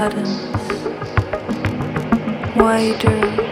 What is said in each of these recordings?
Cadence, wider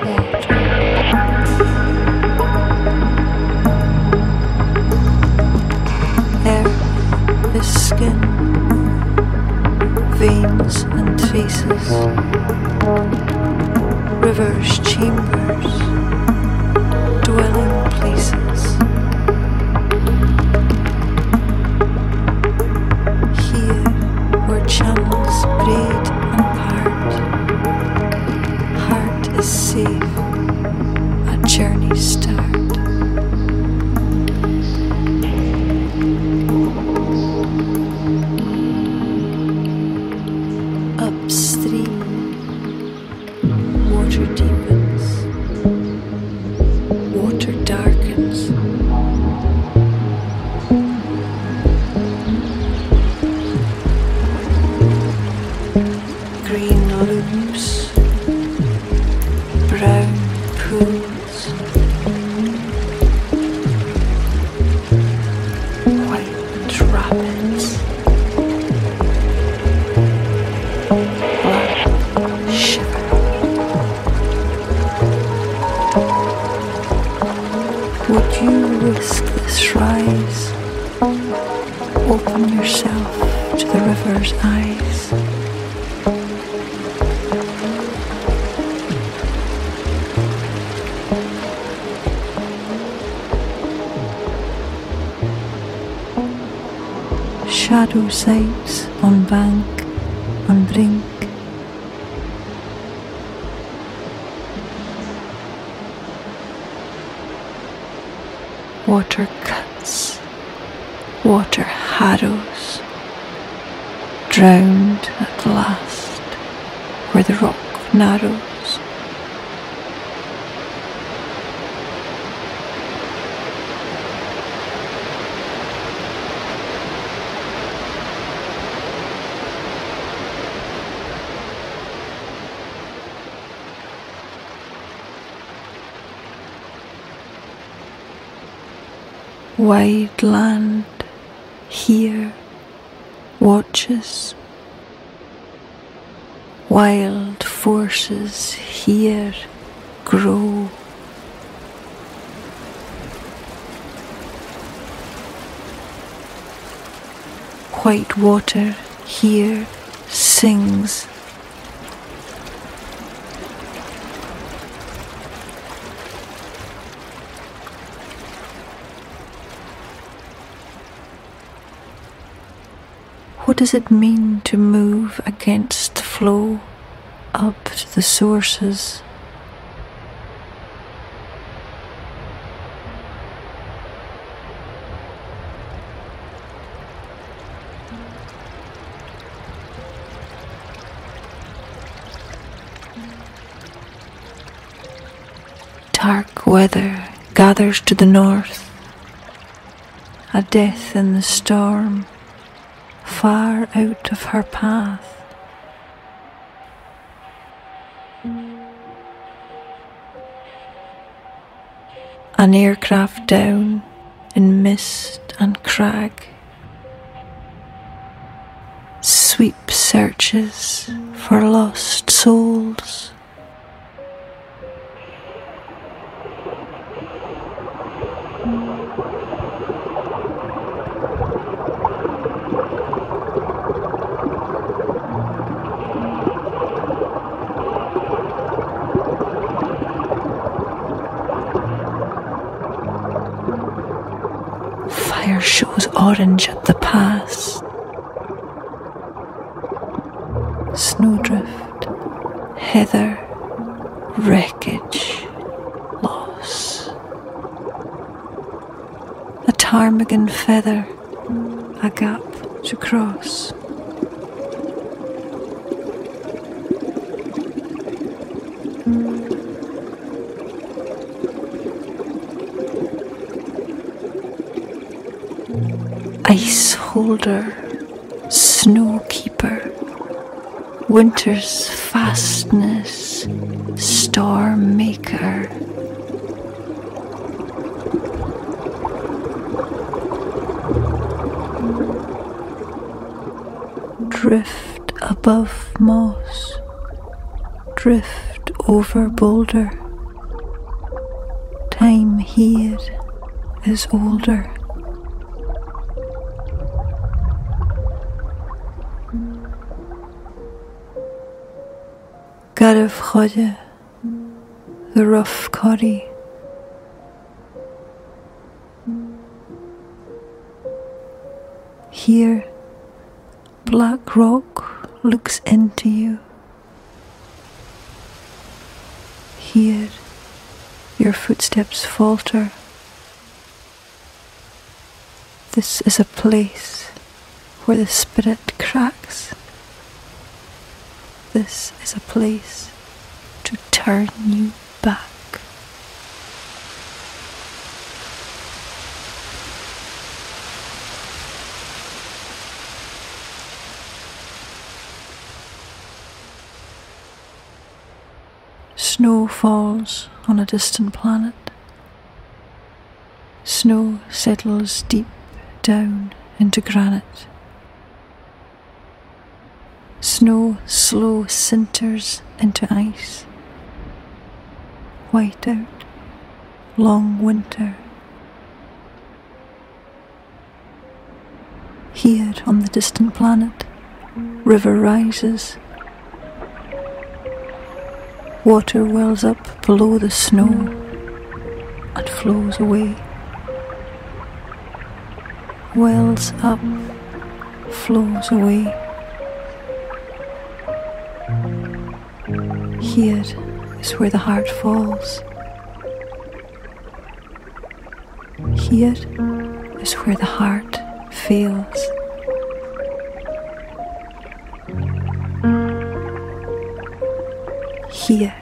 Wide land here watches. Wild forces here grow. White water here sings. Does it mean to move against the flow up to the sources? Dark weather gathers to the north, a death in the storm far out of her path. An aircraft down in mist and crag. Sweep searches for lost souls. Orange at the pass. Snowdrift, heather, wreckage, loss. A ptarmigan feather, a gap to cross. Holder, snow keeper, winter's fastness, storm maker. Drift above moss, drift over boulder. Time here is older. Garbh Choire, the rough corrie. Here, black rock looks into you. Here, your footsteps falter. This is a place where the spirit cracks. This is a place to turn you back. Snow falls on a distant planet. Snow settles deep down into granite. Snow slow sinters into ice. White out, long winter. Here on the distant planet, river rises. Water wells up below the snow and flows away. Wells up, flows away. Here is where the heart falls. Here is where the heart fails. Here